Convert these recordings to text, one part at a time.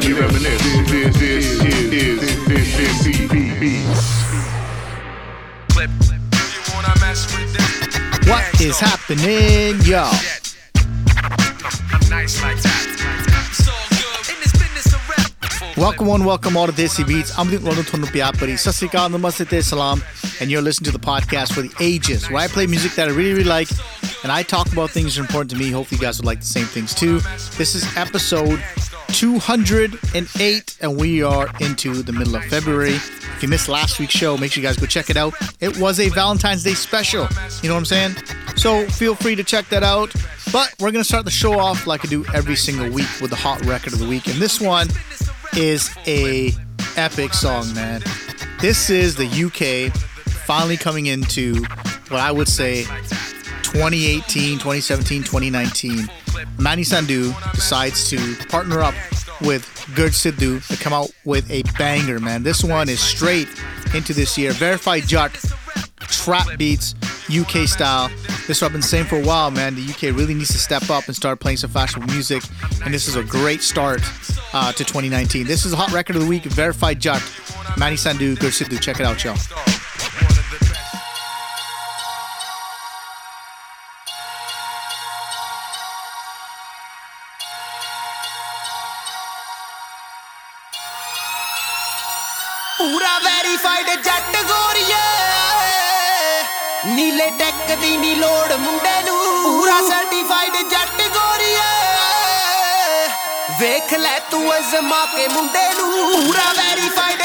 Let me let me reminisce. This, this is is this is Desi Beats. What is happening, y'all? Welcome one, welcome all to Desi Beats. I'm Luke Ronald Tonupiapari. Sasrikal, Namaste, Salam. And you're listening to the podcast for the ages, where I play music that I really, really like, and I talk about things that are important to me. Hopefully, you guys would like the same things too. This is episode 208, and we are into the middle of February. If you missed last week's show, make sure you guys go check it out. It was a Valentine's Day special. You know what I'm saying? So feel free to check that out. But we're gonna start the show off like I do every single week with the hot record of the week, and this one is a epic song, man. This is the UK finally coming into what I would say 2018, 2017, 2019. Manni Sandhu decides to partner up with Gurj Sidhu to come out with a banger, man. This one is straight into this year. Verified Jatt, trap beats, UK style. This I've been saying for a while, man. The UK really needs to step up and start playing some fashionable music, and this is a great start uh, to 2019. This is a hot record of the week, Verified Jatt, Manni Sandhu, Gurj Sidhu. Check it out, y'all. ਪੂਰਾ verified ਜੱਟ ਗੋਰੀਏ। ਨੀਲੇ tech ਦੀ ਨੀ ਲੋੜ ਮੁੰਡੇ ਨੂੰ। ਪੂਰਾ certified Jatt ਗੋਰੀਏ। ਵੇਖ ਲੈ ਤੂੰ ਅਜ਼ਮਾ ਕੇ ਮੁੰਡੇ ਨੂੰ। ਪੂਰਾ verified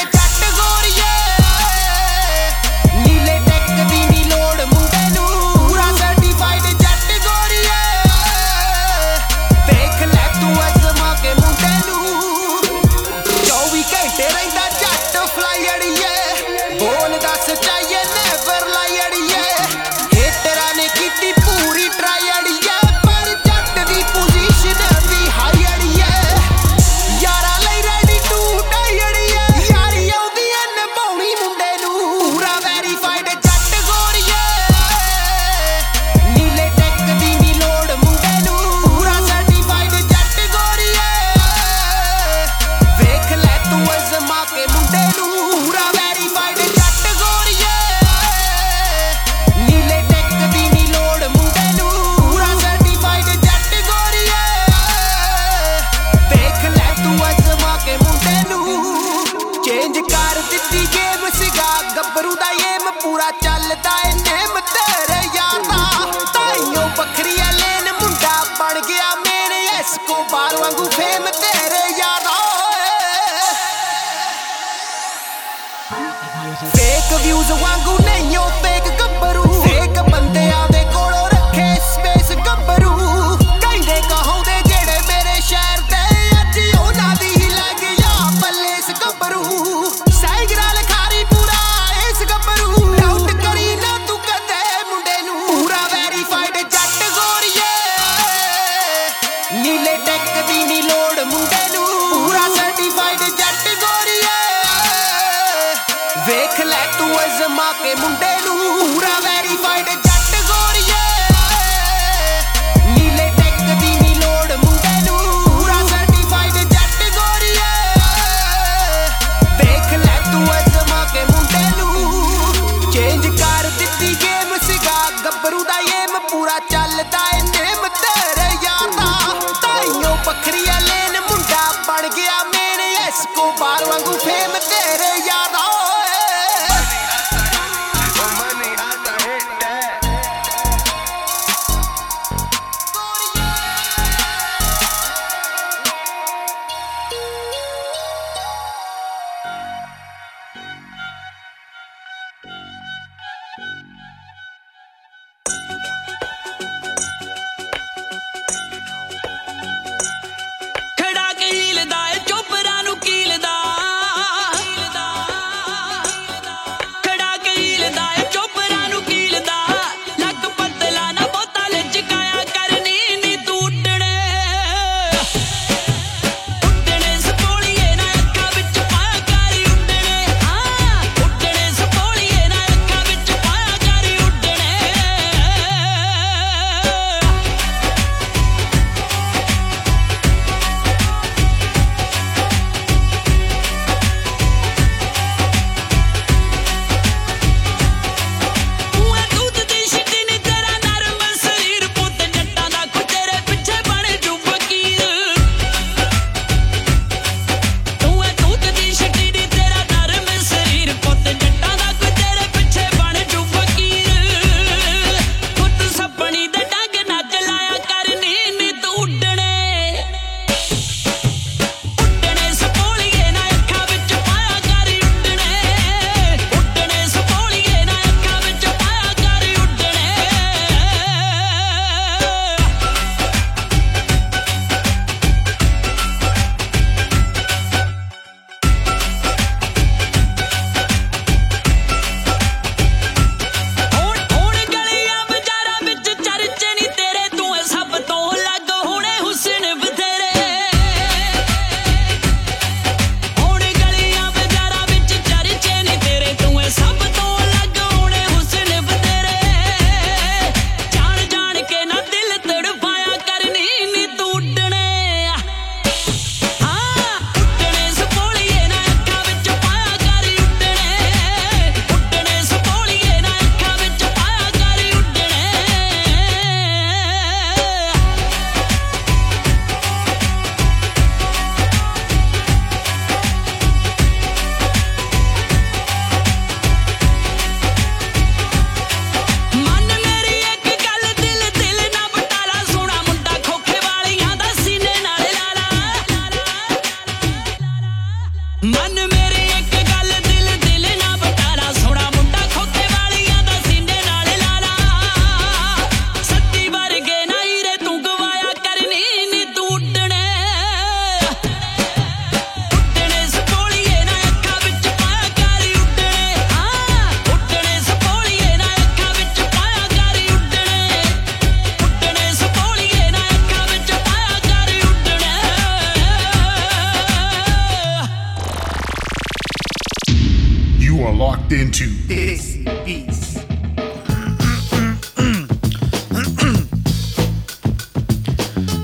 into Desi Beats.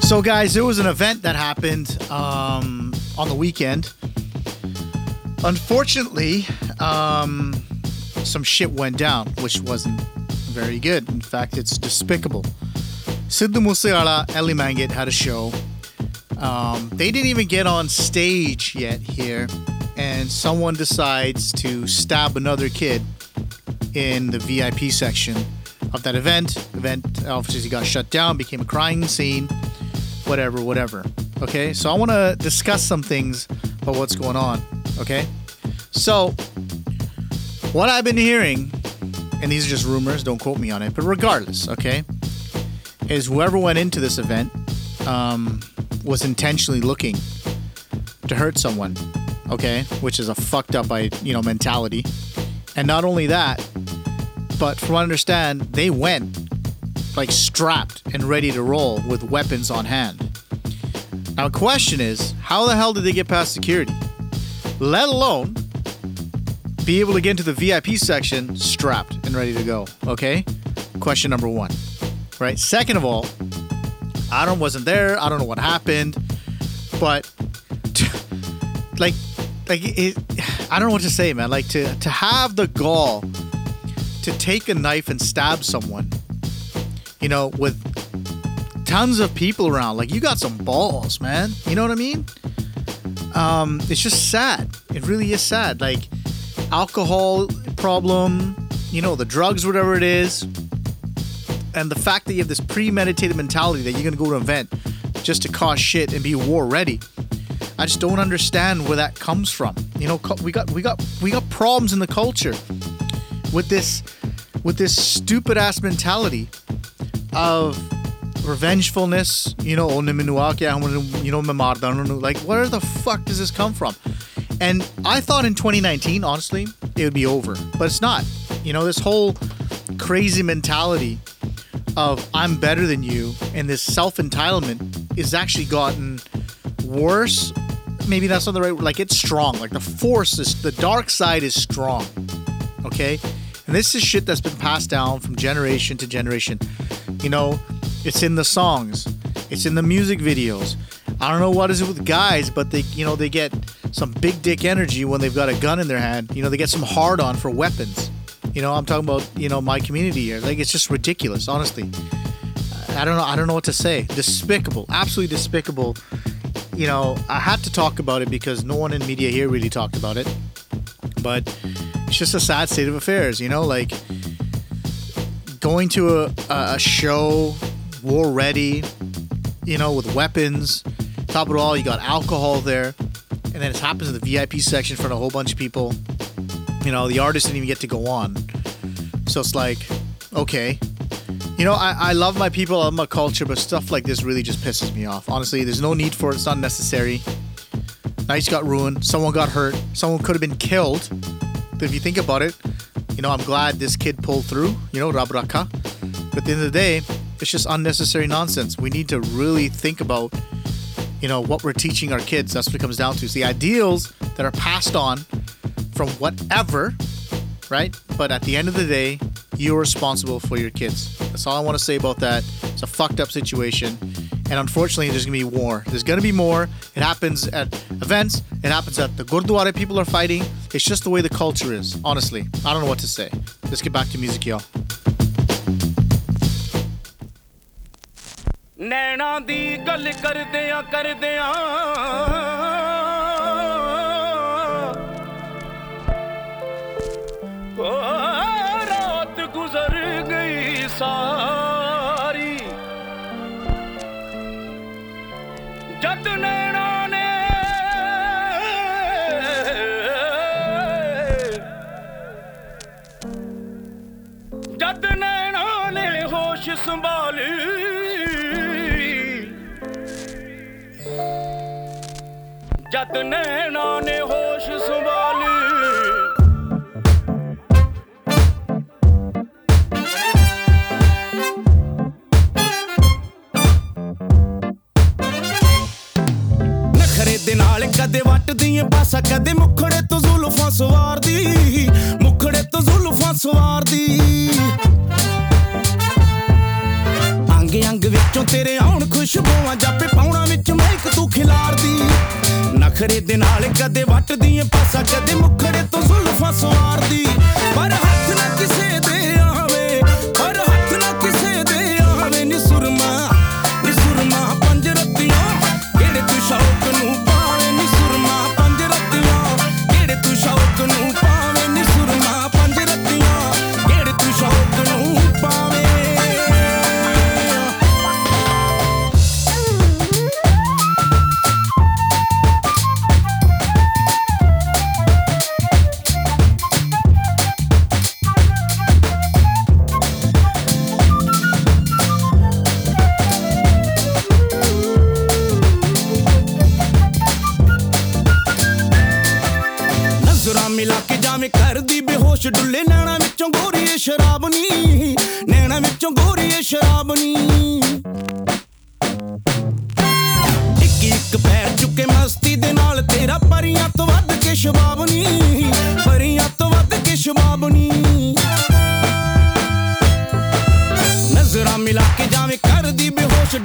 So, guys, there was an event that happened um, on the weekend. Unfortunately, um, some shit went down, which wasn't very good. In fact, it's despicable. Sidhu Musiala, Elly Mangat had a show. Um, they didn't even get on stage yet here, and someone decides to stab another kid in the VIP section of that event. Event obviously got shut down, became a crying scene whatever, whatever. Okay, so I want to discuss some things about what's going on. Okay, so what I've been hearing, and these are just rumors, don't quote me on it, but regardless, okay, is whoever went into this event um, was intentionally looking to hurt someone. Okay, which is a fucked up, you know mentality, and not only that, but from what I understand, they went like strapped and ready to roll with weapons on hand. Now, question is, how the hell did they get past security? Let alone be able to get into the VIP section strapped and ready to go. Okay? Question number one. Right? Second of all, don't wasn't there. I don't know what happened, but like, like it, I don't know what to say, man. Like to to have the gall to take a knife and stab someone you know, with tons of people around. Like you got some balls, man. You know what I mean? Um, it's just sad. It really is sad. Like alcohol problem, you know, the drugs, whatever it is, and the fact that you have this premeditated mentality that you're gonna go to an event just to cause shit and be war ready. I just don't understand where that comes from. You know, we got we got we got problems in the culture with this with this stupid ass mentality of revengefulness, you know, oh, you know, like where the fuck does this come from? And I thought in 2019, honestly, it would be over, but it's not. You know, this whole crazy mentality of I'm better than you and this self entitlement is actually gotten worse. Maybe that's not the right like it's strong. Like the force is the dark side is strong. Okay? And this is shit that's been passed down from generation to generation. You know, it's in the songs, it's in the music videos. I don't know what is it with guys, but they, you know, they get some big dick energy when they've got a gun in their hand. You know, they get some hard on for weapons. You know, I'm talking about, you know, my community here. Like, it's just ridiculous, honestly. I don't know. I don't know what to say. Despicable, absolutely despicable. You know, I had to talk about it because no one in media here really talked about it. But it's just a sad state of affairs. You know, like going to a, a show war ready, you know, with weapons. Top of it all, you got alcohol there, and then it happens in the VIP section in front of a whole bunch of people. You know, the artist didn't even get to go on. So it's like, okay. You know, I, I love my people, I love my culture, but stuff like this really just pisses me off. Honestly, there's no need for it. It's not necessary. Nights got ruined. Someone got hurt. Someone could have been killed. If you think about it, you know, I'm glad this kid pulled through, you know, Rabraka. But at the end of the day, it's just unnecessary nonsense. We need to really think about, you know, what we're teaching our kids. That's what it comes down to. It's the ideals that are passed on from whatever, right? But at the end of the day, you're responsible for your kids. That's all I want to say about that. It's a fucked up situation. And unfortunately, there's going to be war. There's going to be more. It happens at events. It happens at the Gurdwara people are fighting. It's just the way the culture is, honestly. I don't know what to say. Let's get back to music, y'all. ਨੈਣਾ ਦੀ ਗੱਲ ਕਰਦਿਆਂ ਕਰਦਿਆਂ ਓ ਰਾਤ ਗੁਜ਼ਰ ਗਈ ਸਾਰੀ। ਜਦ ਨੈਣਾ ਨੇ ਜਦ ਨੈਣਾ ਨੇ ਹੋਸ਼ ਸੰਭਾਲੀ। ਜਦ ਨੈਣਾ ਨੇ ਹੋਸ਼ ਸੰਭਾਲੀ। ਨਖਰੇ ਦੇ ਨਾਲ ਕਦੇ ਵੱਟਦੀਆਂ ਦੀਆਂ ਪਾਸਾ ਕਦੇ ਮੁਖੜੇ ਤੋਂ ਜ਼ੁਲਫਾਂ ਸਵਾਰਦੀ, ਮੁਖੜੇ ਤੋਂ ਜ਼ੁਲਫਾਂ ਸਵਾਰਦੀ। ਅੰਗ ਅੰਗ ਵਿੱਚੋਂ ਤੇਰੇ ਆਉਣ ਖੁਸ਼ਬੂਆਂ ਜਾਪੇ ਪਾਉਣਾ ਵਿੱਚ ਮਹਿਕ ਤੂੰ ਖਿਲਾਰਦੀ। ਨਖਰੇ ਦੇ ਨਾਲ ਕਦੇ ਵੱਟਦੀ ਏ ਪਾਸਾ, ਕਦੇ ਮੁਖੜੇ ਤੋਂ ਜ਼ੁਲਫਾਂ ਸਵਾਰਦੀ। ਪਰ ਹੱਥ ਨਾ ਕਿਸੇ ਦੇ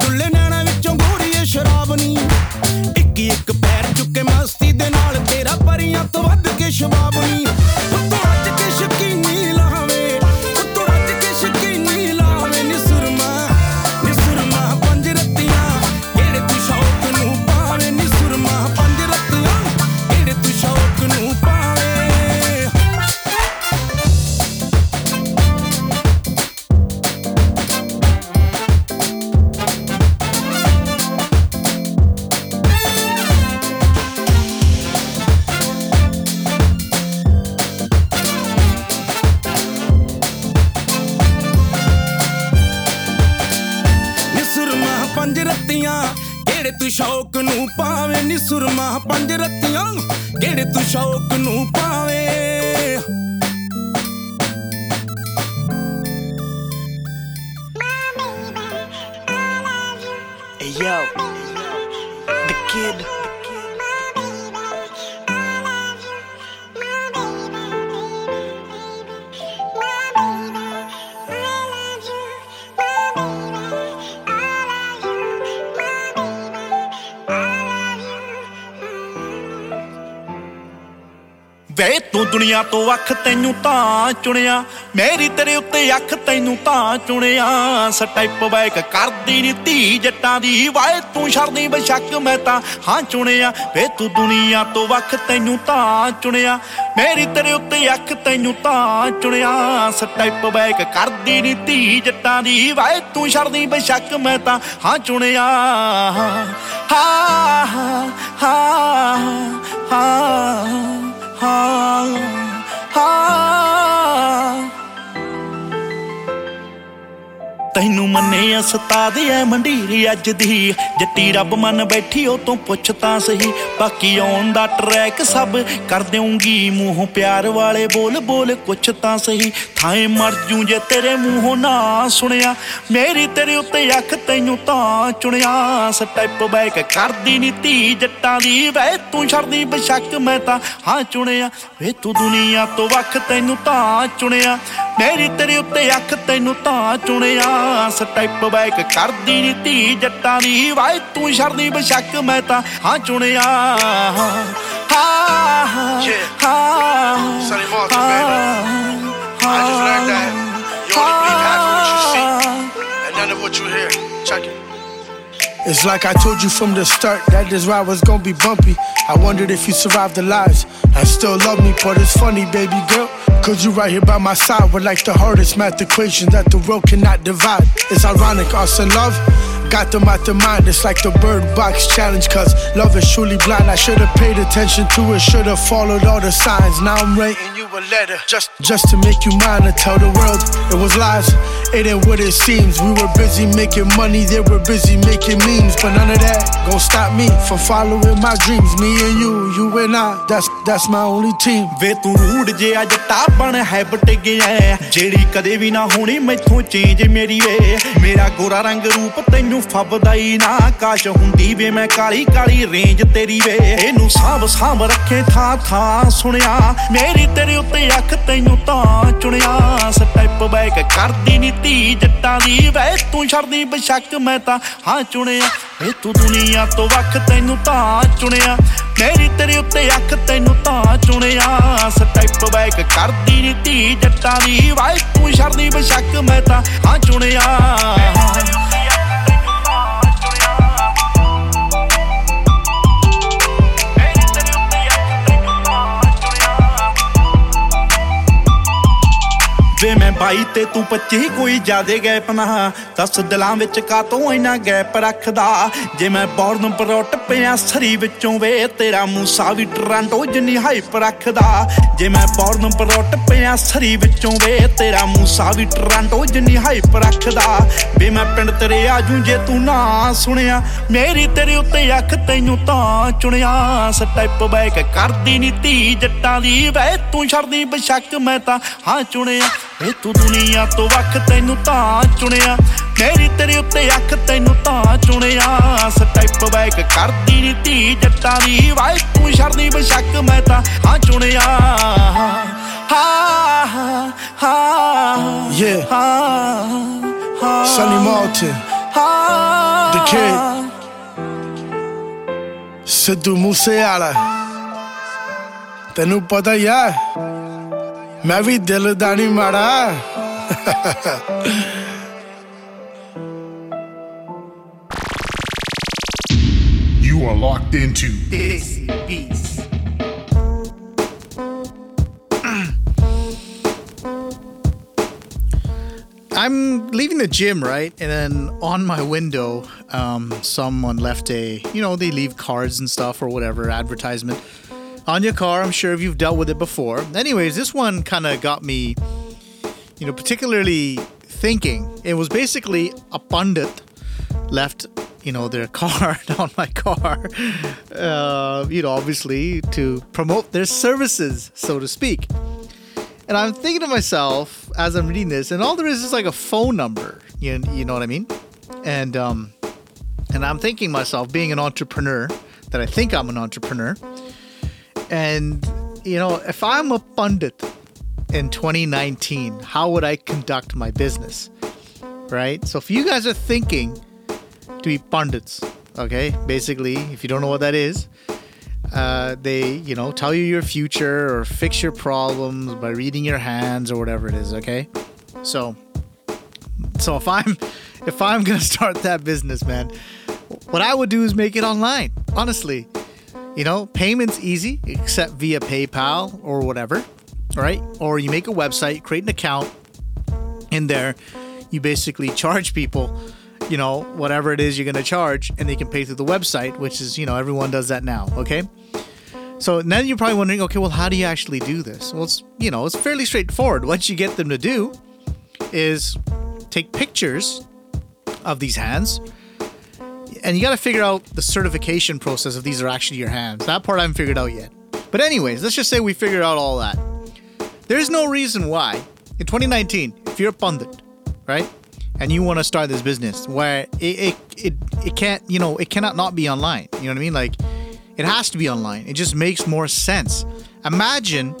ਡੁੱਲੇ ਨੈਣਾ ਵਿੱਚੋਂ ਗੋਰੀਏ ਸ਼ਰਾਬ ਨੀ। ਦੁਨੀਆ ਤੋਂ ਅੱਖ ਤੈਨੂੰ ਤਾਂ ਚੁਣਿਆ, ਮੇਰੀ ਤੇਰੇ ਉੱਤੇ ਅੱਖ ਤੈਨੂੰ ਤਾਂ ਚੁਣਿਆ। ਸਟੈਪ ਬੈਕ ਕਰਦੀ ਨੀ ਧੀ ਜੱਟਾਂ ਦੀ, ਵਾਏ ਤੂੰ ਛੜਦੀ ਬਸ਼ੱਕ ਮੈਂ ਤਾਂ ਹਾਂ ਚੁਣਿਆ। ਵੇ ਤੂੰ ਦੁਨੀਆ ਤੋਂ ਵੱਖ ਤੈਨੂੰ ਤਾਂ ਚੁਣਿਆ, ਮੇਰੀ ਤੇਰੇ ਉੱਤੇ ਅੱਖ ਤੈਨੂੰ ਤਾਂ ਚੁਣਿਆ। ਸਟੈਪ ਬੈਕ ਕਰਦੀ ਨੀ ਧੀ ਜੱਟਾਂ ਦੀ, ਵਾਏ ਤੂੰ ਛੜਦੀ ਬਸ਼ੱਕ ਮੈਂ ਤਾਂ ਹਾਂ ਚੁਣਿਆ। ਹਾਂ ਹਾਂ ਹਾਂ ਹਾਂ। oh, oh. ਤੈਨੂੰ ਮੰਨੇ ਉਸਤਾਦ ਐ ਮੰਡੀਰੀ ਅੱਜ ਦੀ। ਜੱਟੀ ਰੱਬ ਮੰਨ ਬੈਠੀ ਉਹ ਤੋਂ ਪੁੱਛ ਤਾਂ ਸਹੀ। ਬਾਕੀ ਆਉਣ ਦਾ ਟਰੈਕ ਸਭ ਕਰ ਦੇਉਂਗੀ ਮੂੰਹੋਂ ਪਿਆਰ ਵਾਲੇ ਬੋਲ ਬੋਲ ਕੁਛ ਤਾਂ ਸਹੀ। ਥਾਏ ਮਰ ਜੂ ਜੇ ਤੇਰੇ ਮੂੰਹੋਂ ਨਾ ਸੁਣਿਆ। ਮੇਰੀ ਤੇਰੇ ਉੱਤੇ ਅੱਖ ਤੈਨੂੰ ਤਾਂ ਚੁਣਿਆ। ਸਟੈਪ ਬੈਕ ਕਰਦੀ ਨੀ ਧੀ ਜੱਟਾਂ ਦੀ। ਵੇ ਤੂੰ ਛੜਦੀ ਬਸ਼ੱਕ ਮੈਂ ਤਾਂ ਹਾਂ ਚੁਣਿਆ। ਵੇ ਤੂੰ ਦੁਨੀਆ ਤੋਂ ਵੱਖ ਤੈਨੂੰ ਤਾਂ ਚੁਣਿਆ। ਮੇਰੀ ਤੇਰੇ ਉੱਤੇ ਅੱਖ ਤੈਨੂੰ ਤਾਂ ਚੁਣਿਆ। ਸਟੈਪ ਬੈਕ ਕਰਦੀ ਨੀ ਧੀ ਜੱਟਾਂ ਦੀ ਵਾਏ ਤੂੰ ਛੜਦੀ ਬਸ਼ੱਕ ਮੈਂ ਤਾਂ ਹਾਂ ਚੁਣਿਆ ਹਾਂ. ਹਾਂ Sonny Martin, baby. I just learned that you only believe half of what you see and none of what you hear. Check it. It's like I told you from the start that this ride was gonna be bumpy. I wondered if you survived the lies and still love me, but it's funny, baby girl. Cause you right here by my side with like the hardest math equation that the world cannot divide. It's ironic, us and love got them out the mind. It's like the bird box challenge, cause love is truly blind. I should've paid attention to it, should've followed all the signs. Now I'm writing you a letter just, just to make you mine and tell the world it was lies. It ain't what it seems. We were busy making money, they were busy making memes. But none of that gon' stop me from following my dreams. Me and you, you and I, that's that's my only team. ਵੇ ਤੂੰ ਰੂੜ ਜਿਹਾ ਜੱਟ ਜੱਟਾ ਬਣ ਹੈਬਟ ਗਿਆ। ਜਿਹੜੀ ਕਦੇ ਵੀ ਨਾ ਹੋਣੀ, ਮੈਥੋਂ ਚੇਂਜ ਮੇਰੀ ਵੇ ਮੇਰਾ ਗੋਰਾ ਰੰਗ ਰੂਪ ਤੈਨੂੰ ਫੱਬਦਾ ਹੀ ਨਾ। ਕਾਸ਼ ਹੁੰਦੀ ਵੇ ਮੈਂ ਕਾਲੀ ਕਾਲੀ ਰੇਂਜ ਤੇਰੀ ਵੇ। ਇਹਨੂੰ ਸਾਂਭ ਸਾਂਭ ਰੱਖੇ ਥਾਂ ਥਾਂ ਸੁਣਿਆ। ਮੇਰੀ ਤੇਰੇ ਉੱਤੇ ਅੱਖ ਤੈਨੂੰ ਤਾਂ ਚੁਣਿਆ। ਸਟੈਪ ਬੈਕ ਕਰਦੀ ਨੀ ਧੀ ਜੱਟਾਂ ਦੀ। ਵੇ ਤੂੰ ਛੜਦੀ ਬਸ਼ੱਕ ਮੈਂ ਤਾਂ ਹਾਂ ਚੁਣਿਆ। ਏ ਤੂੰ ਦੁਨੀਆ ਤੋਂ ਵੱਖ ਤੈਨੂੰ ਤਾਂ ਚੁਣਿਆ। ਮੇਰੀ ਤੇਰੇ ਉੱਤੇ ਅੱਖ ਤੈਨੂੰ ਤਾਂ ਚੁਣਿਆ। ਸਟੈਪ ਬੈਕ ਕਰਦੀ ਨੀ ਧੀ ਜੱਟਾਂ ਦੀ। ਵੇ ਤੂੰ ਛੜਦੀ ਬਸ਼ੱਕ ਮੈਂ ਤਾਂ ਹਾਂ ਚੁਣਿਆ। ਵੇ ਮੈਂ 22 ਤੇ ਤੂੰ 25 ਕੋਈ ਜਿਆਦੇ ਗੈਪ ਨਾ। ਦਸ ਦਿਲਾਂ ਵਿੱਚ ਕਾਤੋਂ ਇੰਨਾ ਗੈਪ ਰੱਖਦਾ? ਜੇ ਮੈਂ ਬੌਰਨ ਪਰੋਟ ਪਿਆ ਸਰੀ ਵਿੱਚੋਂ ਵੇ, ਤੇਰਾ ਮੂਸਾ ਵੀ ਟਰਾਂਟੋ ਜਿੰਨੀ ਹਾਈਪ ਰੱਖਦਾ। ਜੇ ਮੈਂ ਬੌਰਨ ਪਰੋਟ ਪਿਆ ਸਰੀ ਵਿੱਚੋਂ ਵੇ, ਤੇਰਾ ਮੂਸਾ ਵੀ ਟਰਾਂਟੋ ਜਿੰਨੀ ਹਾਈਪ ਰੱਖਦਾ। ਵੇ, ਮੈਂ ਪਿੰਡ ਤੇਰੇ ਆਜੂ ਜੇ ਤੂੰ ਨਾ ਸੁਣਿਆ। ਮੇਰੀ ਤੇਰੇ ਉੱਤੇ ਅੱਖ ਤੈਨੂੰ ਤਾਂ ਚੁਣਿਆ। ਸਟੈਪ ਬੈਕ ਕਰਦੀ ਨੀ ਧੀ ਜੱਟਾਂ ਦੀ। ਵੇ, ਤੂੰ ਛੜਦੀ ਬਸ਼ੱਕ, ਮੈਂ ਤਾਂ ਹਾਂ ਚੁਣਿਆ। ਏ ਤੂੰ ਦੁਨੀਆ ਤੋਂ ਵੱਖ ਤੈਨੂੰ ਤਾਂ ਚੁਣਿਆ। ਮੇਰੀ ਤੇਰੇ ਉੱਤੇ ਅੱਖ ਤੈਨੂੰ ਤਾਂ ਚੁਣਿਆ। ਸਟੈਪ ਬੈਕ ਕਰਦੀ ਨੀ ਧੀ ਜੱਟਾਂ ਦੀ। ਵਾਏ ਤੂੰ ਛੜਦੀ ਬਸ਼ੱਕ ਮੈਂ ਤਾਂ ਹਾਂ ਚੁਣਿਆ। ਹਾਂ ਹਾਂ Yeah. ਹਾਂ Sonny Martin, ਹਾਂ। The Kid. ਸਿੱਧੂ ਮੂਸੇਵਾਲਾ। ਤੈਨੂੰ ਪਤਾ ਹੀ ਆ ਮੈਂ ਵੀ ਦਿਲ You are locked into Desi Beats. I'm leaving the gym, right? And then on my window, um, someone left a, you know, they leave cards and stuff or whatever, advertisement on your car. I'm sure if you've dealt with it before. Anyways, this one kind of got me, you know, particularly thinking. It was basically a pandit left you know their card on my car uh, you know obviously to promote their services so to speak and i'm thinking to myself as i'm reading this and all there is is like a phone number you, you know what i mean and um and i'm thinking myself being an entrepreneur that i think i'm an entrepreneur and you know if i'm a pandit in 2019 how would i conduct my business right so if you guys are thinking to be pandits. Okay, basically, if you don't know what that is, uh, they you know tell you your future or fix your problems by reading your hands or whatever it is. Okay, so so if I'm if I'm gonna start that business, man, what I would do is make it online. Honestly, you know, payments easy except via PayPal or whatever, right? Or you make a website, create an account in there. You basically charge people you know, whatever it is you're going to charge, and they can pay through the website, which is, you know, everyone does that now, okay? So now you're probably wondering, okay, well, how do you actually do this? Well, it's, you know, it's fairly straightforward. What you get them to do is take pictures of these hands, and you got to figure out the certification process if these are actually your hands. That part I haven't figured out yet. But, anyways, let's just say we figured out all that. There's no reason why in 2019, if you're a pandit, right? and you want to start this business where it, it it it can't you know it cannot not be online you know what i mean like it has to be online it just makes more sense imagine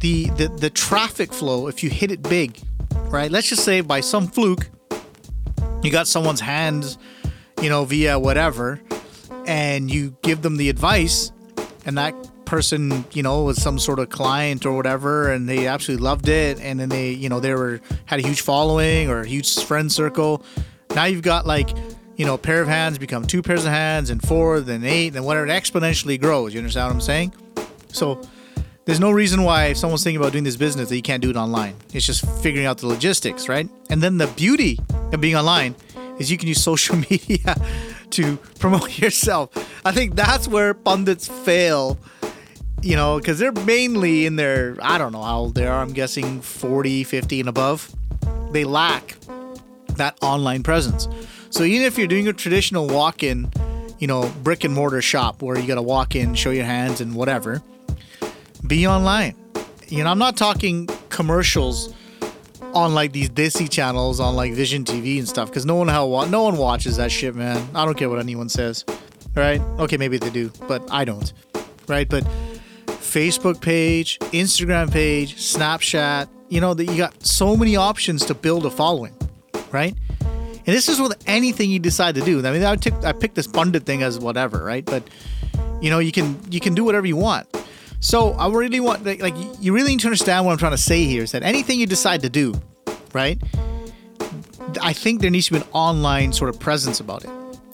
the the, the traffic flow if you hit it big right let's just say by some fluke you got someone's hands you know via whatever and you give them the advice and that person, you know, was some sort of client or whatever, and they absolutely loved it, and then they, you know, they were had a huge following or a huge friend circle. Now you've got like, you know, a pair of hands become two pairs of hands, and four, then eight, and whatever. It exponentially grows. You understand what I'm saying? So there's no reason why if someone's thinking about doing this business that you can't do it online. It's just figuring out the logistics, right? And then the beauty of being online is you can use social media to promote yourself. I think that's where pandits fail you know, because they're mainly in their, I don't know how old they are, I'm guessing 40, 50 and above. They lack that online presence. So even if you're doing a traditional walk in, you know, brick and mortar shop where you got to walk in, show your hands and whatever, be online. You know, I'm not talking commercials on like these Desi channels on like Vision TV and stuff because no one hell wa- no one watches that shit, man. I don't care what anyone says, right? Okay, maybe they do, but I don't, right? But Facebook page, Instagram page, Snapchat, you know that you got so many options to build a following, right? And this is with anything you decide to do. I mean, I took I picked this pandit thing as whatever, right? But you know, you can you can do whatever you want. So I really want like, like you really need to understand what I'm trying to say here is that anything you decide to do, right? I think there needs to be an online sort of presence about it.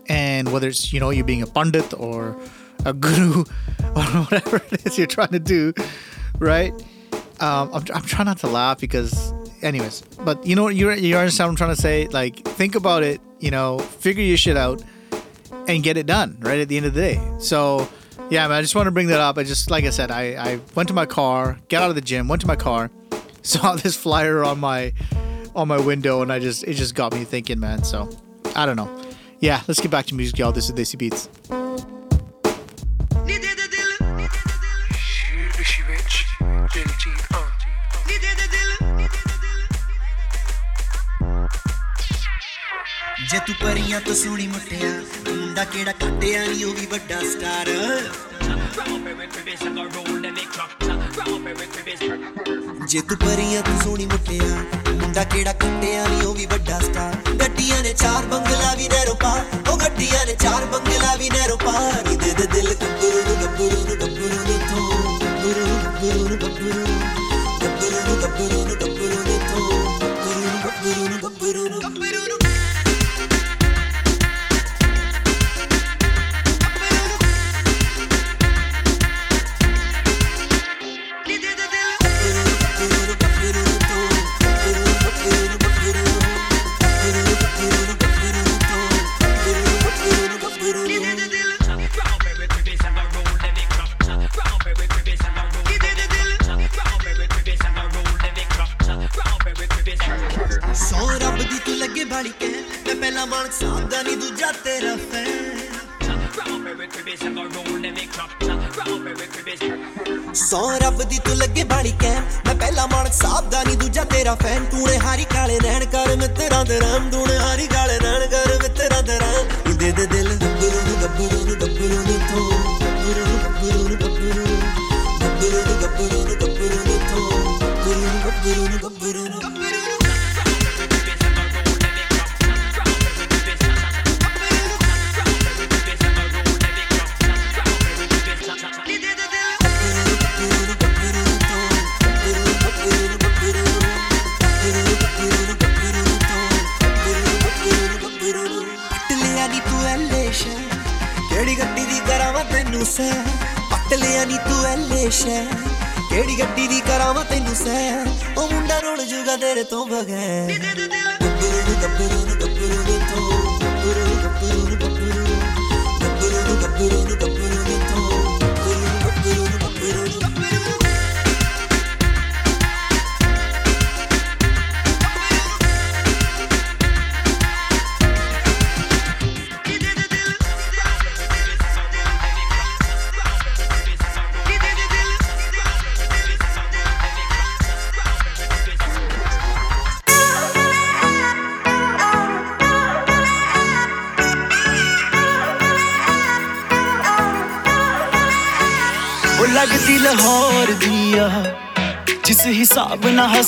And whether it's, you know, you being a pandit or a guru or whatever it is you're trying to do, right? Um, I'm, I'm trying not to laugh because, anyways, but you know, you you understand what I'm trying to say? Like, think about it, you know, figure your shit out and get it done right at the end of the day. So, yeah, man, I just want to bring that up. I just, like I said, I, I went to my car, got out of the gym, went to my car, saw this flyer on my on my window, and I just it just got me thinking, man. So, I don't know. Yeah, let's get back to music, y'all. This is Desi Beats. ਜੇ ਤੂੰ ਪਰੀਆਂ ਤੋਂ ਸੋਹਣੀ ਮੁੱਟਿਆ, ਮੁੰਡਾ ਕਿਹੜਾ ਕੱਟਿਆ ਨਹੀਂ ਉਹ ਵੀ ਵੱਡਾ ਸਟਾਰ। ਜੇ ਤੂੰ ਪਰੀਆਂ ਤੋਂ ਸੋਹਣੀ ਮੁੱਟਿਆ, ਮੁੰਡਾ ਕਿਹੜਾ ਕੱਟਿਆ ਨਹੀਂ ਉਹ ਵੀ ਵੱਡਾ ਸਟਾਰ। ਗੱਡੀਆਂ ਨੇ ਚਾਰ ਬੰਗਲਾ ਵੀ ਨਹਿਰੋਂ ਪਾਰ, ਉਹ ਗੱਡੀਆਂ ਨੇ ਚਾਰ ਬੰਗਲਾ ਵੀ ਨਹਿਰੋਂ ਪਾਰ। ਨੀ ਦੇ ਦੇ ਦਿਲ ਗੱਭਰੂ ਨੂੰ ਗੱਭਰੂ ਨੂੰ ਗੱਭਰੂ ਨੂੰ ਤੋਂ ਗੱਭਰੂ ਨੂੰ ਗੱਭਰੂ ਨੂੰ ਗੱਭਰੂ ਨੂੰ ਗੱਭਰੂ ਨੂੰ ਗੱਭਰੂ ਨੂੰ ਗੱਭਰੂ ਨੂੰ ਤੋਂ ਗੱਭਰੂ ਨੂੰ ਗੱਭਰੂ ਨੂੰ ਗੱਭਰੂ ਨੂੰ। ਗੱਭਰੂ ਨੂੰ ਗੱਭਰੂ ਨੂੰ ਗੱਭਰੂ ਗੱਭਰੂ ਨੂੰ ਗੱਭਰੂ ਨੂੰ ਗੱਭਰੂ ਨੂੰ ਗੱਭਰੂ ਨੂੰ ਨੀ ਤੂੰ ਸ਼ੈ ਕਿਹੜੀ ਗੱਡੀ ਦੀ ਕਰਾਵਾਂ ਤੈਨੂੰ ਸੈ ਪੱਟ ਲਿਆ ਨੀ ਤੂੰ ਐਲੇ ਸ਼ੈ ਕਿਹੜੀ ਗੱਡੀ ਦੀ ਕਰਾਵਾਂ ਤੈਨੂੰ ਸੈ ਉਹ ਮੁੰਡਾ ਰੋਲ ਜੂਗਾ ਤੇਰੇ ਤੋਂ ਬਗੈਰ।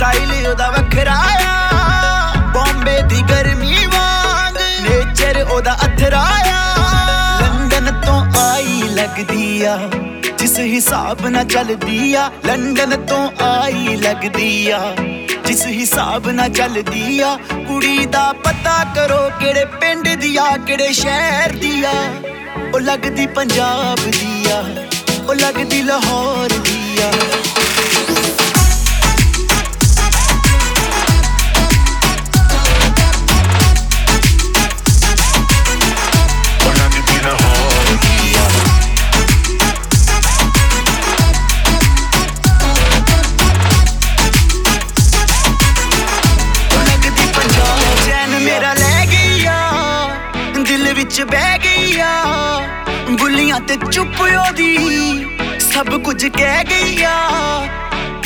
ਸਟਾਈਲ ਉਹਦਾ ਵੱਖਰਾਇਆ ਬੰਬੇ ਦੀ ਗਰਮੀ ਵਾਂਗ ਨੇਚਰ ਉਹਦਾ ਅਥਰਾਇਆ ਲੰਡਨ ਤੋਂ ਆਈ ਲੱਗਦੀ ਆ, ਜਿਸ ਹਿਸਾਬ ਨਾਲ ਚੱਲਦੀ ਆ। ਲੰਡਨ ਤੋਂ ਆਈ ਲੱਗਦੀ ਆ, ਜਿਸ ਹਿਸਾਬ ਨਾਲ ਚੱਲਦੀ ਆ। ਕੁੜੀ ਦਾ ਪਤਾ ਕਰੋ ਕਿਹੜੇ ਪਿੰਡ ਦੀ ਆ, ਕਿਹੜੇ ਸ਼ਹਿਰ ਦੀ ਆ। ਉਹ ਲੱਗਦੀ ਪੰਜਾਬ ਦੀ ਆ, ਉਹ ਲੱਗਦੀ ਲਾਹੌਰ ਦੀ ਆ। ਕੁਝ ਕਹਿ ਗਈ ਆ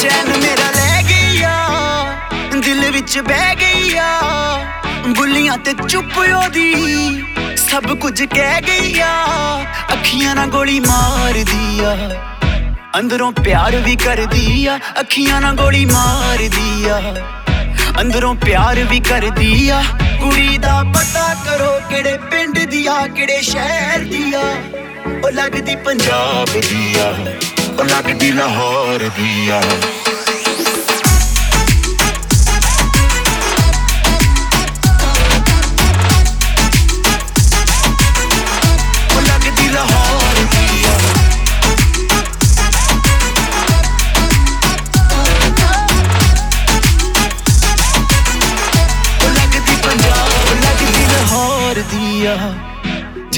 ਚੈਨ ਮੇਰਾ ਲੈ ਗਈ ਆ ਦਿਲ ਵਿੱਚ ਬਹਿ ਗਈ ਆ ਬੁੱਲੀਆਂ ਤੇ ਚੁੱਪ ਉਹਦੀ, ਸਭ ਕੁਝ ਕਹਿ ਗਈ ਆ ਅੱਖੀਆਂ ਨਾਲ ਗੋਲੀ ਮਾਰਦੀ ਆ, ਅੰਦਰੋਂ ਪਿਆਰ ਵੀ ਕਰਦੀ ਆ, ਅੱਖੀਆਂ ਨਾਲ ਗੋਲੀ ਮਾਰਦੀ ਆ। ਅੰਦਰੋਂ ਪਿਆਰ ਵੀ ਕਰਦੀ ਆ। ਕੁੜੀ ਦਾ ਪਤਾ ਕਰੋ ਕਿਹੜੇ ਪਿੰਡ ਦੀ ਆ, ਕਿਹੜੇ ਸ਼ਹਿਰ ਦੀ ਆ। ਉਹ ਲੱਗਦੀ ਪੰਜਾਬ ਦੀ ਆ, ਉਹ ਲੱਗਦੀ ਲਾਹੌਰ ਦੀ ਆ।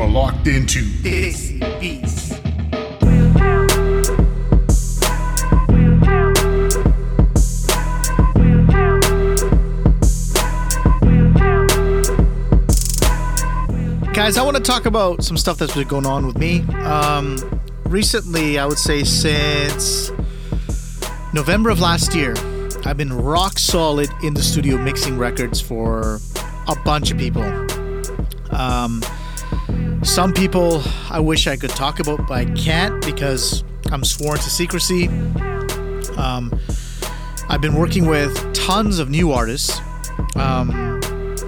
Are locked into Desi Beats. Guys, I want to talk about some stuff that's been going on with me. Um, recently, I would say since November of last year, I've been rock solid in the studio mixing records for a bunch of people. Um, some people I wish I could talk about, but I can't because I'm sworn to secrecy. Um, I've been working with tons of new artists. Um,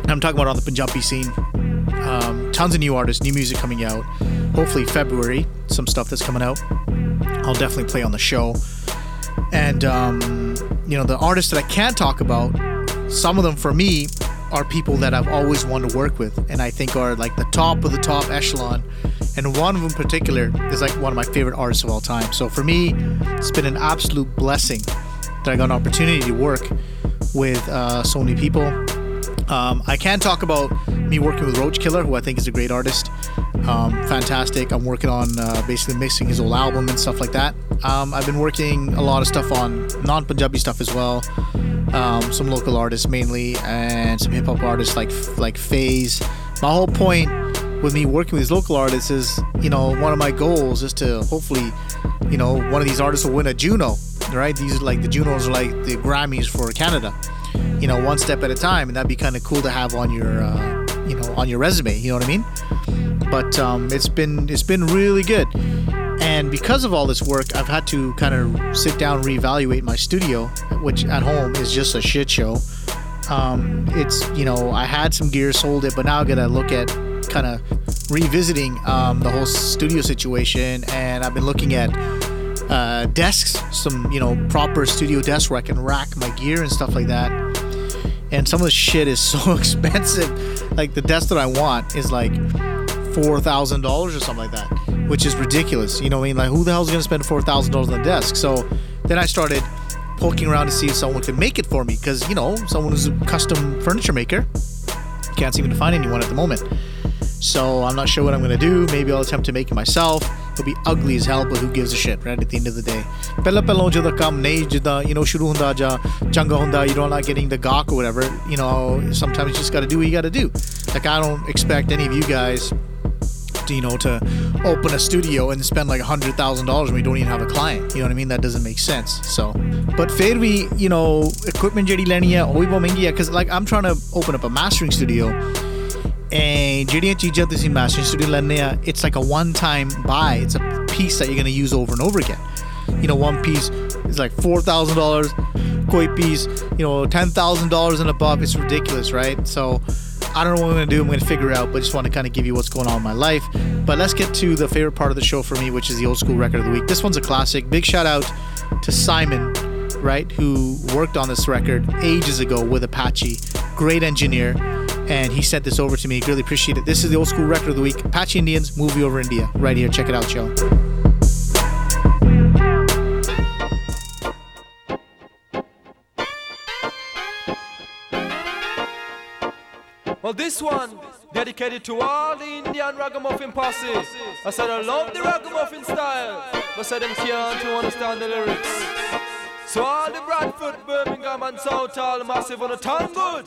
I'm talking about on the Punjabi scene. Um, tons of new artists, new music coming out. Hopefully, February, some stuff that's coming out. I'll definitely play on the show. And, um, you know, the artists that I can't talk about, some of them for me are people that I've always wanted to work with and I think are like the top of the top echelon. And one of them in particular is like one of my favorite artists of all time. So for me, it's been an absolute blessing that I got an opportunity to work with uh, so many people. Um, I can talk about me working with Roach Killa, who I think is a great artist. Um, fantastic. I'm working on uh, basically mixing his old album and stuff like that. Um, I've been working a lot of stuff on non Punjabi stuff as well. Um, some local artists mainly, and some hip hop artists like like Phase. My whole point with me working with these local artists is, you know, one of my goals is to hopefully, you know, one of these artists will win a Juno, right? These like the Junos are like the Grammys for Canada you know one step at a time and that'd be kind of cool to have on your uh, you know on your resume you know what i mean but um, it's been it's been really good and because of all this work i've had to kind of sit down reevaluate my studio which at home is just a shit show um, it's you know i had some gear sold it but now i gotta look at kind of revisiting um, the whole studio situation and i've been looking at uh, desks, some you know proper studio desks where I can rack my gear and stuff like that. And some of the shit is so expensive. Like the desk that I want is like four thousand dollars or something like that, which is ridiculous. You know what I mean? Like who the hell's gonna spend four thousand dollars on a desk? So then I started poking around to see if someone could make it for me because you know someone who's a custom furniture maker can't seem to find anyone at the moment. So I'm not sure what I'm gonna do. Maybe I'll attempt to make it myself. It'll be ugly as hell, but who gives a shit, right? At the end of the day. Pella pella jada kam nahi you know, shuru hunda ja, changa hunda, you know, not getting the gawk or whatever. You know, sometimes you just gotta do what you gotta do. Like I don't expect any of you guys you know to open a studio and spend like a hundred thousand dollars when we don't even have a client you know what I mean that doesn't make sense so but ਫਿਰ ਵੀ you know equipment ਜਿਹੜੀ ਲੈਣੀ ਹੈ ਉਹ ਵੀ ਬਹੁਤ ਮਹਿੰਗੀ ਹੈ because like I'm trying to open up a mastering studio and ਜਿਹੜੀਆਂ ਚੀਜ਼ਾਂ ਤੁਸੀਂ mastering studio ਲੈਣੇ ਆ it's like a one time buy it's a piece that you're going to use over and over again you know one piece is like $4,000 koi piece you know $10,000 and above it's ridiculous right so I don't know what I'm going to do I'm going to figure it out but just want to kind of give you what's going on in my life But let's get to the favorite part of the show for me, which is the old school record of the week. This one's a classic. Big shout out to Simon, right, who worked on this record ages ago with Apache. Great engineer. And he sent this over to me. Really appreciate it. This is the old school record of the week. Apache Indians, movie over India. Right here. Check it out, yo. Well, this one dedicated to all the Indian ragamuffin posse. I said I love the ragamuffin style, but said them can't to understand the lyrics. So all the Bradford, Birmingham and South all massive on the tongue good.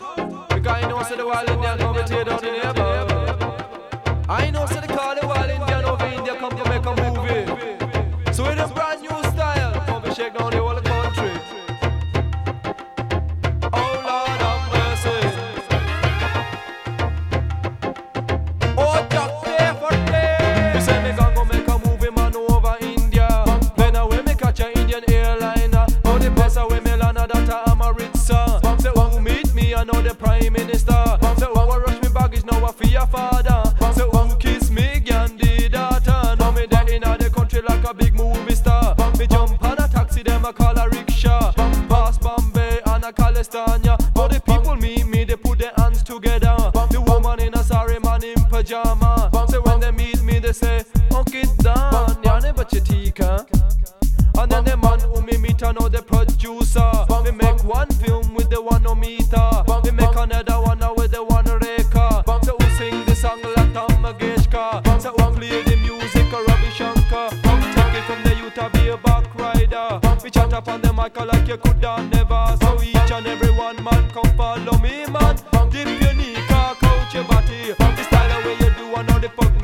Because I know said the wild Indian come to tear down the neighbor. I know said the call the wild Indian over India come to make a movie. So with a brand new style, come to shake down the whole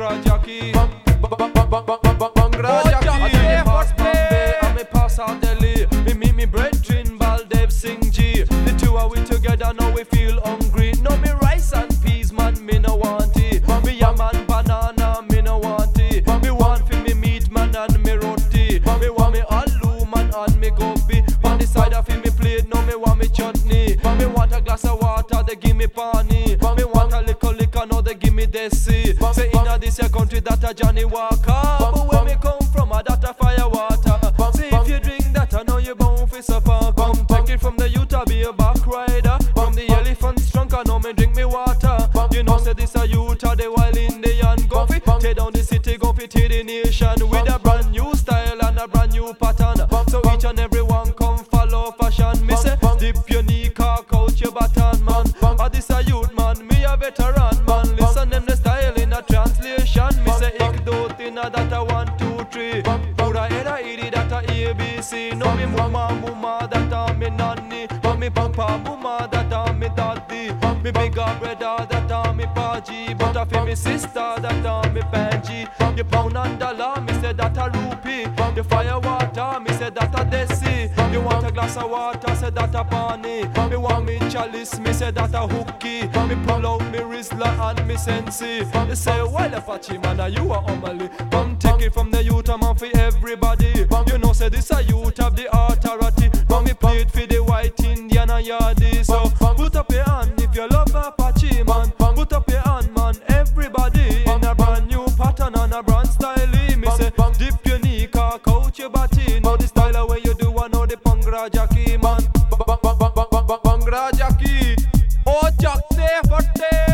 know the say that a hooky. Me pull out me Rizla and me sensi. You say, well, Apache man, are you a homily? Come take it from the youth, I'm on for everybody. You know, say this a youth of the authority. But me play it for the white Indian and yardy. So put up your hand if you love Apache man. Put up your hand, man. Everybody in a brand new pattern and a brand style. Me say, dip your knee, cock out your body. Now the style of way you do, I know the Pangra Jackie there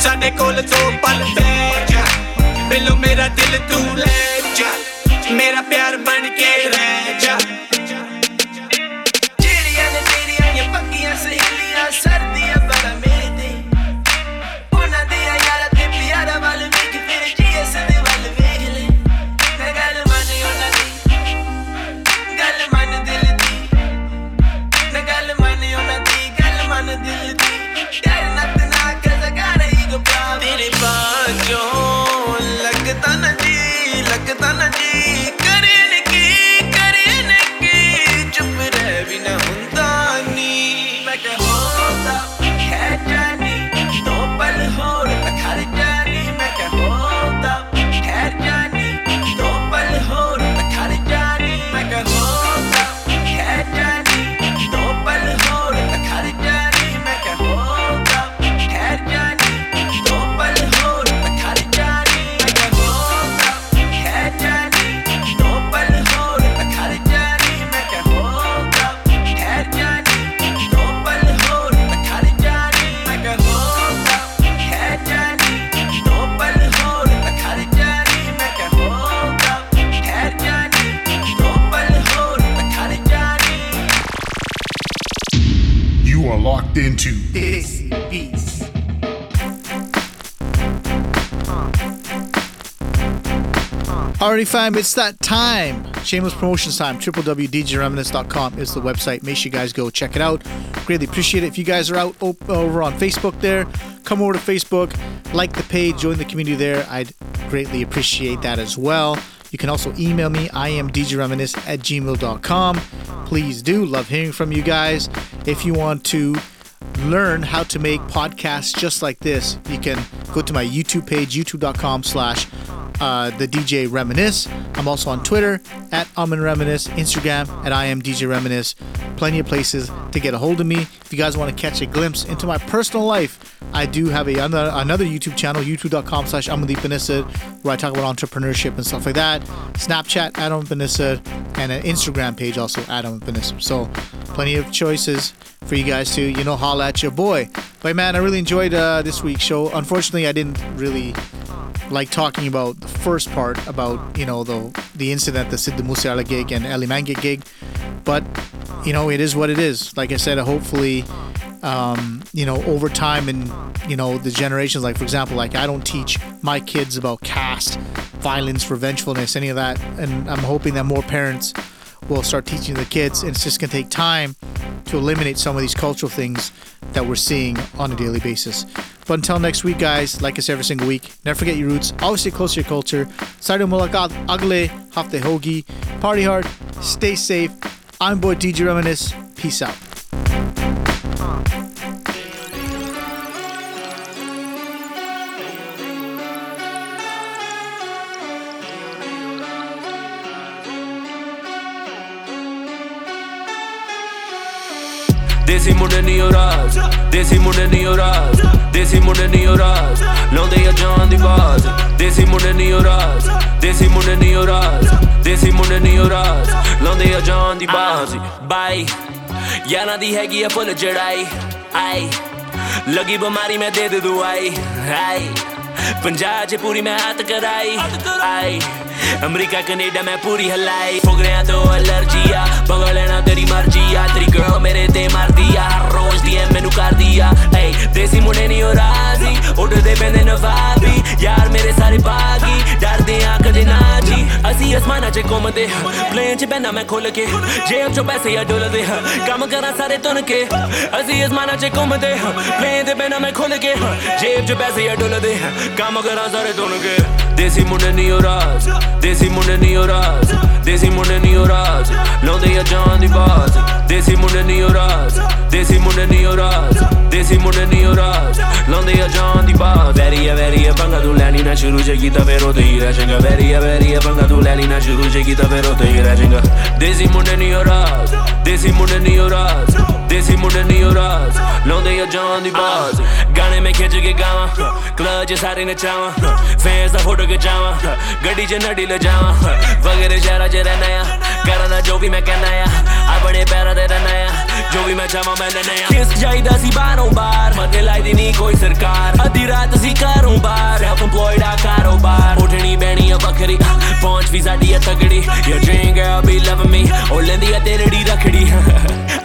ਸਾਡੇ ਕੋਲ ਦੋ ਪਲ ਬਹਿ ਜਾ ਬਿੱਲੋ ਮੇਰਾ ਦਿਲ ਤੂੰ ਲੈ ਜਾ ਮੇਰਾ ਪਿਆਰ ਬਣ ਕੇ ਰਹਿ ਜਾ Alrighty, fam, it's that time. Shameless promotions time. www.djreminisce.com is the website. Make sure you guys go check it out. Greatly appreciate it. If you guys are out op- over on Facebook there, come over to Facebook, like the page, join the community there. I'd greatly appreciate that as well. You can also email me. I am djreminisce at gmail.com. Please do. Love hearing from you guys. If you want to learn how to make podcasts just like this, you can go to my YouTube page, youtube.com slash uh, the DJ Reminisce. I'm also on Twitter at Amen Reminisce, Instagram at I am DJ Reminisce. Plenty of places to get a hold of me. If you guys want to catch a glimpse into my personal life, I do have a another, YouTube channel, youtube.com slash Panesar, where I talk about entrepreneurship and stuff like that. Snapchat, Amen Panesar, and an Instagram page also, Amen Panesar. So plenty of choices for you guys to, you know, holla at your boy. But man, I really enjoyed uh, this week's show. Unfortunately, I didn't really like talking about the first part about you know the the incident, the Sidhu Moose Wala gig and Elly Mangat gig, but you know it is what it is. Like I said, hopefully, um, you know over time and you know the generations. Like for example, like I don't teach my kids about caste, violence, revengefulness, any of that, and I'm hoping that more parents will start teaching the kids. And it's just gonna take time to eliminate some of these cultural things that we're seeing on a daily basis. But until next week, guys, like us every single week, never forget your roots. Always stay close to your culture. Saido mulaqat agle hafte hogi. Party hard. Stay safe. I'm boy DJ Reminisce. Peace out. ਦੇਸੀ ਮੁੰਡੇ ਨਹੀਂ ਉਹ ਰਾਜ ਦੇਸੀ ਮੁੰਡੇ ਨਹੀਂ ਉਹ ਰਾਜ ਦੇਸੀ ਮੁੰਡੇ ਨਹੀਂ ਉਹ ਰਾਜ ਲਾਉਂਦੇ ਆ ਜਾਨ ਦੀ ਬਾਜ਼ ਦੇਸੀ ਮੁੰਡੇ ਨਹੀਂ ਉਹ ਰਾਜ ਦੇਸੀ ਮੁੰਡੇ ਨਹੀਂ ਉਹ ਰਾਜ ਦੇਸੀ ਮੁੰਡੇ ਨਹੀਂ ਉਹ ਰਾਜ ਲਾਉਂਦੇ ਆ ਜਾਨ ਦੀ ਬਾਜ਼ ਬਾਈ ਯਾਰਾਂ ਦੀ ਹੈਗੀ ਆ ਫੁੱਲ ਜੜਾਈ ਆਈ ਲੱਗੀ ਬਿਮਾਰੀ ਮੈਂ ਦੇ ਦੇ ਦੁਆਈ ਆਈ ਪੰਜਾਬ 'ਚ ਪੂਰੀ ਮੈਂ ਹੱਥ ਕਰਾਈ ਆਈ ਅਮਰੀਕਾ ਕੈਨੇਡਾ ਮੈਂ ਪੂਰੀ ਹਲਾਈ ਫੁਗਰਿਆਂ ਤੋਂ ਅਲਰਜੀ ਆ ਬਗਲ ਲੈਣਾ ਤੇਰੀ ਮਰਜ਼ੀ ਆ ਤੇਰੀ ਗਰਲ ਮੇਰੇ ਤੇ ਮਰਦੀ ਆ ਹਰ ਰੋਜ਼ ਦੀ ਮੈਨੂੰ ਕਰਦੀ ਆ ਏ ਦੇਸੀ ਮੁੰਡੇ ਨਹੀਂ ਹੋ ਰਾਜ਼ੀ ਉੱਡਦੇ ਪੈਂਦੇ ਨਵਾਬੀ ਯਾਰ ਮੇਰੇ ਸਾਰੇ ਬਾਗੀ ਡਰਦੇ ਆ ਕਦੇ ਨਾ ਜੀ ਅਸੀਂ ਅਸਮਾਨਾਂ 'ਚ ਘੁੰਮਦੇ ਪਲੇਨ 'ਚ ਬੈਨਾ ਮੈਂ ਖੁੱਲ ਕੇ ਜੇਬ 'ਚੋਂ ਪੈਸੇ ਆ ਡੋਲਦੇ ਕੰਮ ਕਰਾਂ ਸਾਰੇ ਤੁਨ ਕੇ ਅਸੀਂ ਅਸਮਾਨਾਂ 'ਚ ਘੁੰਮਦੇ ਪਲੇਨ ਤੇ ਬੈਨਾ ਮੈਂ ਖੁੱਲ ਕੇ ਜੇਬ 'ਚ ਪੈਸੇ ਆ ਡੋਲਦੇ ਕੰਮ ਕਰਾਂ ਸਾਰੇ ਤੁਨ ਕੇ ਦੇਸੀ ਮੁੰਡੇ ਨਹੀਂ ਹੋ ਰਾਜ਼ ਦੇਸੀ ਮੁੰਡੇ ਨਹੀਂ ਉਹ ਰਾਜ਼, ਦੇਸੀ ਮੁੰਡੇ ਨਹੀਂ ਉਹ ਰਾਜ਼, ਲਾਉਂਦੇ ਆ ਜਾਨ ਦੀ ਬਾਜ਼। ਦੇਸੀ ਮੁੰਡੇ ਨਹੀਂ ਹੋ ਰਾਜ਼ ਦੇਸੀ ਮੁੰਡੇ ਨਹੀਂ ਹੋ ਰਾਜ਼ ਦੇਸੀ ਮੁੰਡੇ ਨਹੀਂ ਹੋ ਰਾਜ਼ ਲਾਉਂਦੇ ਆ ਜਾਨ ਦੀ ਬਾਜ਼ ਵੈਰੀ ਆ ਵੈਰੀ ਆ ਪੰਗਾ ਤੂੰ ਲੈਣੀ ਨਾ ਸ਼ੁਰੂ ਜੇ ਕੀਤਾ ਫੇਰ ਉਹ ਤੇ ਹੀ ਰਹਿ ਜਾਏਗਾ ਵੈਰੀ ਆ ਵੈਰੀ ਆ ਪੰਗਾ ਤੂੰ ਲੈਣੀ ਨਾ ਸ਼ੁਰੂ ਜੇ ਕੀਤਾ ਫੇਰ ਉਹ ਤੇ ਹੀ ਰਹਿ ਜਾਏਗਾ ਦੇਸੀ ਮੁੰਡੇ ਨਹੀਂ ਹੋ ਰਾਜ਼ ਦੇਸੀ ਮੁੰਡੇ ਨਹੀਂ ਹੋ ਰਾਜ਼ ਦੇਸੀ ਮੁੰਡੇ ਨਹੀਂ ਹੋ ਰਾਜ਼ ਲਾਉਂਦੇ ਆ ਜਾਨ ਦੀ ਬਾਜ਼ ਗਾਣੇ ਮੈਂ ਖਿੱਚ ਕੇ ਗਾਵਾਂ ਕਲੱਬ 'ਚ ਸਾਰੇ ਨਚਾਵਾਂ ਫੈਨਸ ਦਾ ਫੋਟੋ ਖਿਚਾਵਾਂ ਗੱਡੀ 'ਚ ਨੜੀ ਲਜਾਵਾਂ ਵਗੈਰੇ ਸ਼ਹਿਰਾਂ 'ਚ ਰਹਿਣਾ ਆ ਕਰਨਾ ਜੋ ਵੀ ਮੈਂ ਕਹਿਣਾ ਆ ਆਪਣੇ ਪੈਰਾਂ ਤੇ ਰਹਿਣਾ ਆ। ਜੋ ਵੀ ਮੈਂ ਚਾਹਾਂ ਮੈਂ ਲੈਣਾ ਆ। ਕਿਸ ਜਾਈਦਾ ਸੀ ਬਾਹਰੋਂ ਬਾਹਰ ਮਤੇ ਲਾਈਦੀ ਨਹੀਂ ਕੋਈ ਸਰਕਾਰ। ਅੱਧੀ ਰਾਤ ਸੀ ਘਰੋਂ ਬਾਹਰ ਸੈਲਫ ਇੰਪਲੋਇਡ ਆ ਕਾਰੋਬਾਰ। ਉਠਣੀ ਬੈਣੀ ਆ ਵੱਖਰੀ, ਪਹੁੰਚ ਵੀ ਸਾਡੀ ਆ ਤਗੜੀ yo drink girl be love me ਉਹ ਲੈਂਦੀ ਆ ਤੇਰੜੀ ਰਖੜੀ।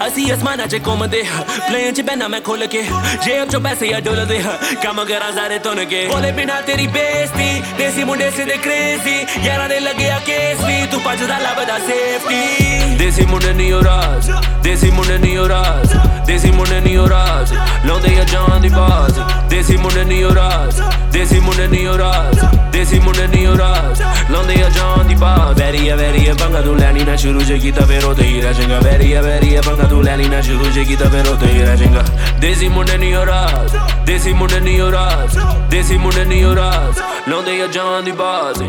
ਅਸੀਂ ਅਸਮਾਨਾਂ 'ਚ ਘੁੰਮਦੇ ਪਲੇਨ 'ਚ ਬੈਨਾ ਮੈਂ ਖੁੱਲ ਕੇ ਜੇਬ 'ਚੋਂ ਪੈਸੇ ਆ ਡੋਲਦੇ ਕੰਮ ਕਰਾਂ ਸਾਰੇ ਤੁਨ ਕੇ ਬੋਲੇ ਬਿਨਾ ਤੇਰੀ ਬੇਇੱਜ਼ਤੀ ਦੇਸੀ ਮੁੰਡੇ ਸਿੱਧੇ ਕ੍ਰੇਜ਼ੀ ਯਾਰਾਂ ਦੇ ਲੱਗਿਆ ਕੇਸ ਵੀ ਤੂੰ ਭੱਜਦਾ ਲੱਭਦਾ ਸੇਫਟੀ ਦੇਸੀ ਮੁੰਡੇ ਨਹੀਂ ਹੋ ਰਾਜ਼ ਦੇਸੀ ਮੁੰਡੇ ਨਹੀਂ ਹੋ ਰਾਜ਼ ਦੇਸੀ ਮੁੰਡੇ ਨਹੀਂ ਹੋ ਰਾਜ਼ ਲਾਉਂਦੇ ਆ ਜਾਨ ਦੀ ਬਾਜ਼ ਦੇਸੀ ਮੁੰਡੇ ਨਹੀਂ ਹੋ ਰਾਜ਼ ਦੇਸੀ ਮੁੰਡੇ ਨਹੀਂ ਹੋ ਰਾਜ਼ ਦੇਸੀ ਮੁੰਡੇ ਨਹੀਂ ਹੋ ਰਾਜ਼ ਲਾਉਂਦੇ ਆ ਜਾਨ ਦੀ ਬਾਜ਼ ਵੈਰੀ ਆ ਵੈਰੀ ਆ, ਪੰਗਾ ਤੂੰ ਲੈਣੀ ਨਾ ਸ਼ੁਰੂ ਜੇ ਕੀਤਾ ਫੇਰ ਉਹ ਤੇ ਹੀ ਰਹਿ ਜਾਏਗਾ। ਵੈਰੀ ਆ ਵੈਰੀ ਆ, ਪੰਗਾ ਤੂੰ ਲੈਣੀ ਨਾ ਸ਼ੁਰੂ ਜੇ ਕੀਤਾ ਫੇਰ ਉਹ ਤੇ ਹੀ ਰਹਿ ਜਾਏਗਾ। ਦੇਸੀ ਮੁੰਡੇ ਨਹੀਂ ਹੋ ਰਾਜ਼ ਦੇਸੀ ਮੁੰਡੇ ਨਹੀਂ ਹੋ ਰਾਜ਼ ਦੇਸੀ ਮੁੰਡੇ ਨਹੀਂ ਹੋ ਰਾਜ਼ ਲਾਉਂਦੇ ਆ ਜਾਨ ਦੀ ਬਾਜ਼